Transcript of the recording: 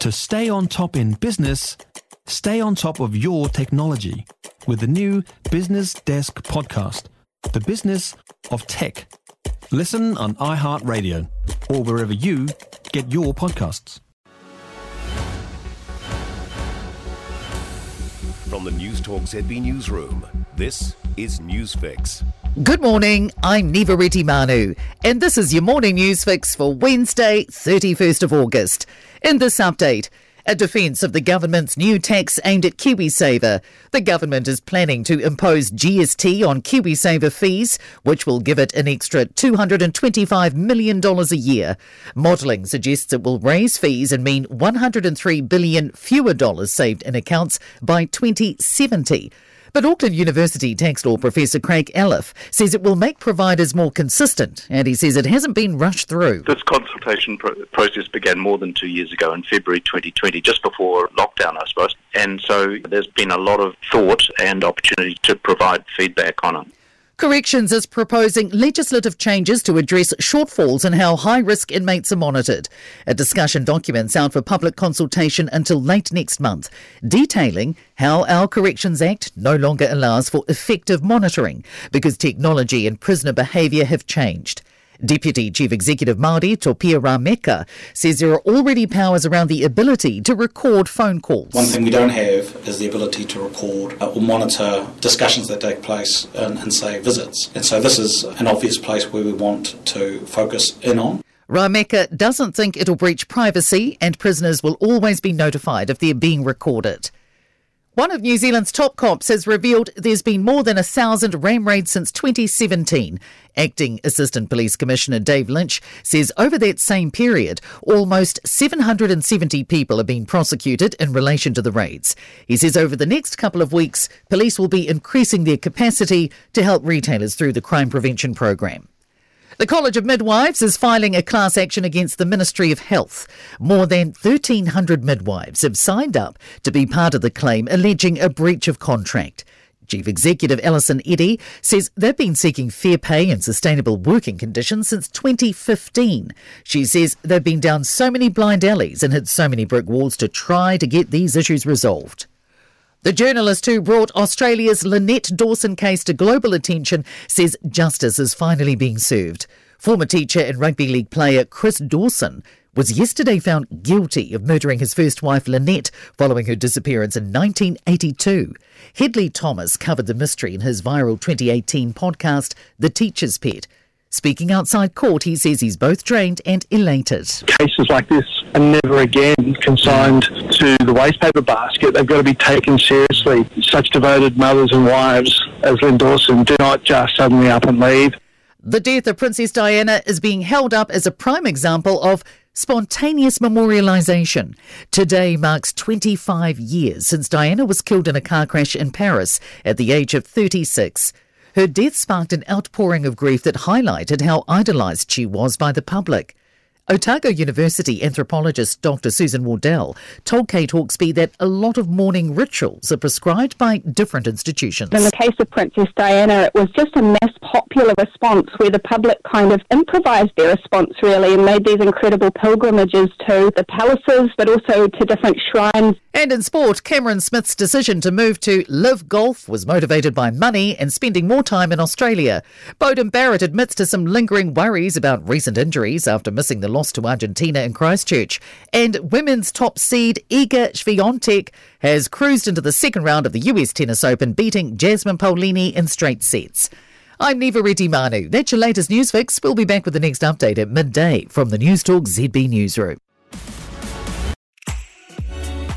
To stay on top in business, stay on top of your technology with the new Business Desk podcast, The Business of Tech. Listen on iHeartRadio or wherever you get your podcasts. From the Newstalk ZB Newsroom, this is Newsfix. Good morning, I'm Niva Retimanu, and this is your morning news fix for Wednesday, 31st of August. In this update, a defence of the government's new tax aimed at KiwiSaver. The government is planning to impose GST on KiwiSaver fees, which will give it an extra $225 million a year. Modelling suggests it will raise fees and mean 103 billion fewer dollars saved in accounts by 2070. But Auckland University tax law professor Craig Elliffe says it will make providers more consistent, and he says it hasn't been rushed through. This consultation pro- process began more than two years ago in February 2020, just before lockdown, I suppose. And so there's been a lot of thought and opportunity to provide feedback on it. Corrections is proposing legislative changes to address shortfalls in how high risk inmates are monitored. A discussion document's out for public consultation until late next month, detailing how our Corrections Act no longer allows for effective monitoring because technology and prisoner behaviour have changed. Deputy Chief Executive Māori Topia Rameka says there are already powers around the ability to record phone calls. One thing we don't have is the ability to record uh, or monitor discussions that take place in, in, say, visits. And so this is an obvious place where we want to focus in on. Rameka doesn't think it'll breach privacy and prisoners will always be notified if they're being recorded. One of New Zealand's top cops has revealed there's been more than a thousand ram raids since 2017. Acting Assistant Police Commissioner Dave Lynch says over that same period, almost 770 people have been prosecuted in relation to the raids. He says over the next couple of weeks, police will be increasing their capacity to help retailers through the crime prevention program. The College of Midwives is filing a class action against the Ministry of Health. More than 1,300 midwives have signed up to be part of the claim alleging a breach of contract. Chief Executive Alison Eddy says they've been seeking fair pay and sustainable working conditions since 2015. She says they've been down so many blind alleys and hit so many brick walls to try to get these issues resolved. The journalist who brought Australia's Lynette Dawson case to global attention says justice is finally being served. Former teacher and rugby league player Chris Dawson was yesterday found guilty of murdering his first wife Lynette following her disappearance in 1982. Hedley Thomas covered the mystery in his viral 2018 podcast, The Teacher's Pet. Speaking outside court, he says he's both drained and elated. Cases like this are never again consigned to the wastepaper basket. They've got to be taken seriously. Such devoted mothers and wives as Lynn Dawson do not just suddenly up and leave. The death of Princess Diana is being held up as a prime example of spontaneous memorialisation. Today marks 25 years since Diana was killed in a car crash in Paris at the age of 36. Her death sparked an outpouring of grief that highlighted how idolised she was by the public. Otago University anthropologist Dr. Susan Wardell told Kate Hawkesby that a lot of mourning rituals are prescribed by different institutions. In the case of Princess Diana, it was just a mass popular response where the public kind of improvised their response really and made these incredible pilgrimages to the palaces but also to different shrines. And in sport, Cameron Smith's decision to move to LIV Golf was motivated by money and spending more time in Australia. Beauden Barrett admits to some lingering worries about recent injuries after missing the loss to Argentina in Christchurch. And women's top seed Iga Swiatek has cruised into the second round of the US Tennis Open, beating Jasmine Paolini in straight sets. I'm Niva Retimanu. That's your latest news fix. We'll be back with the next update at midday from the Newstalk ZB Newsroom.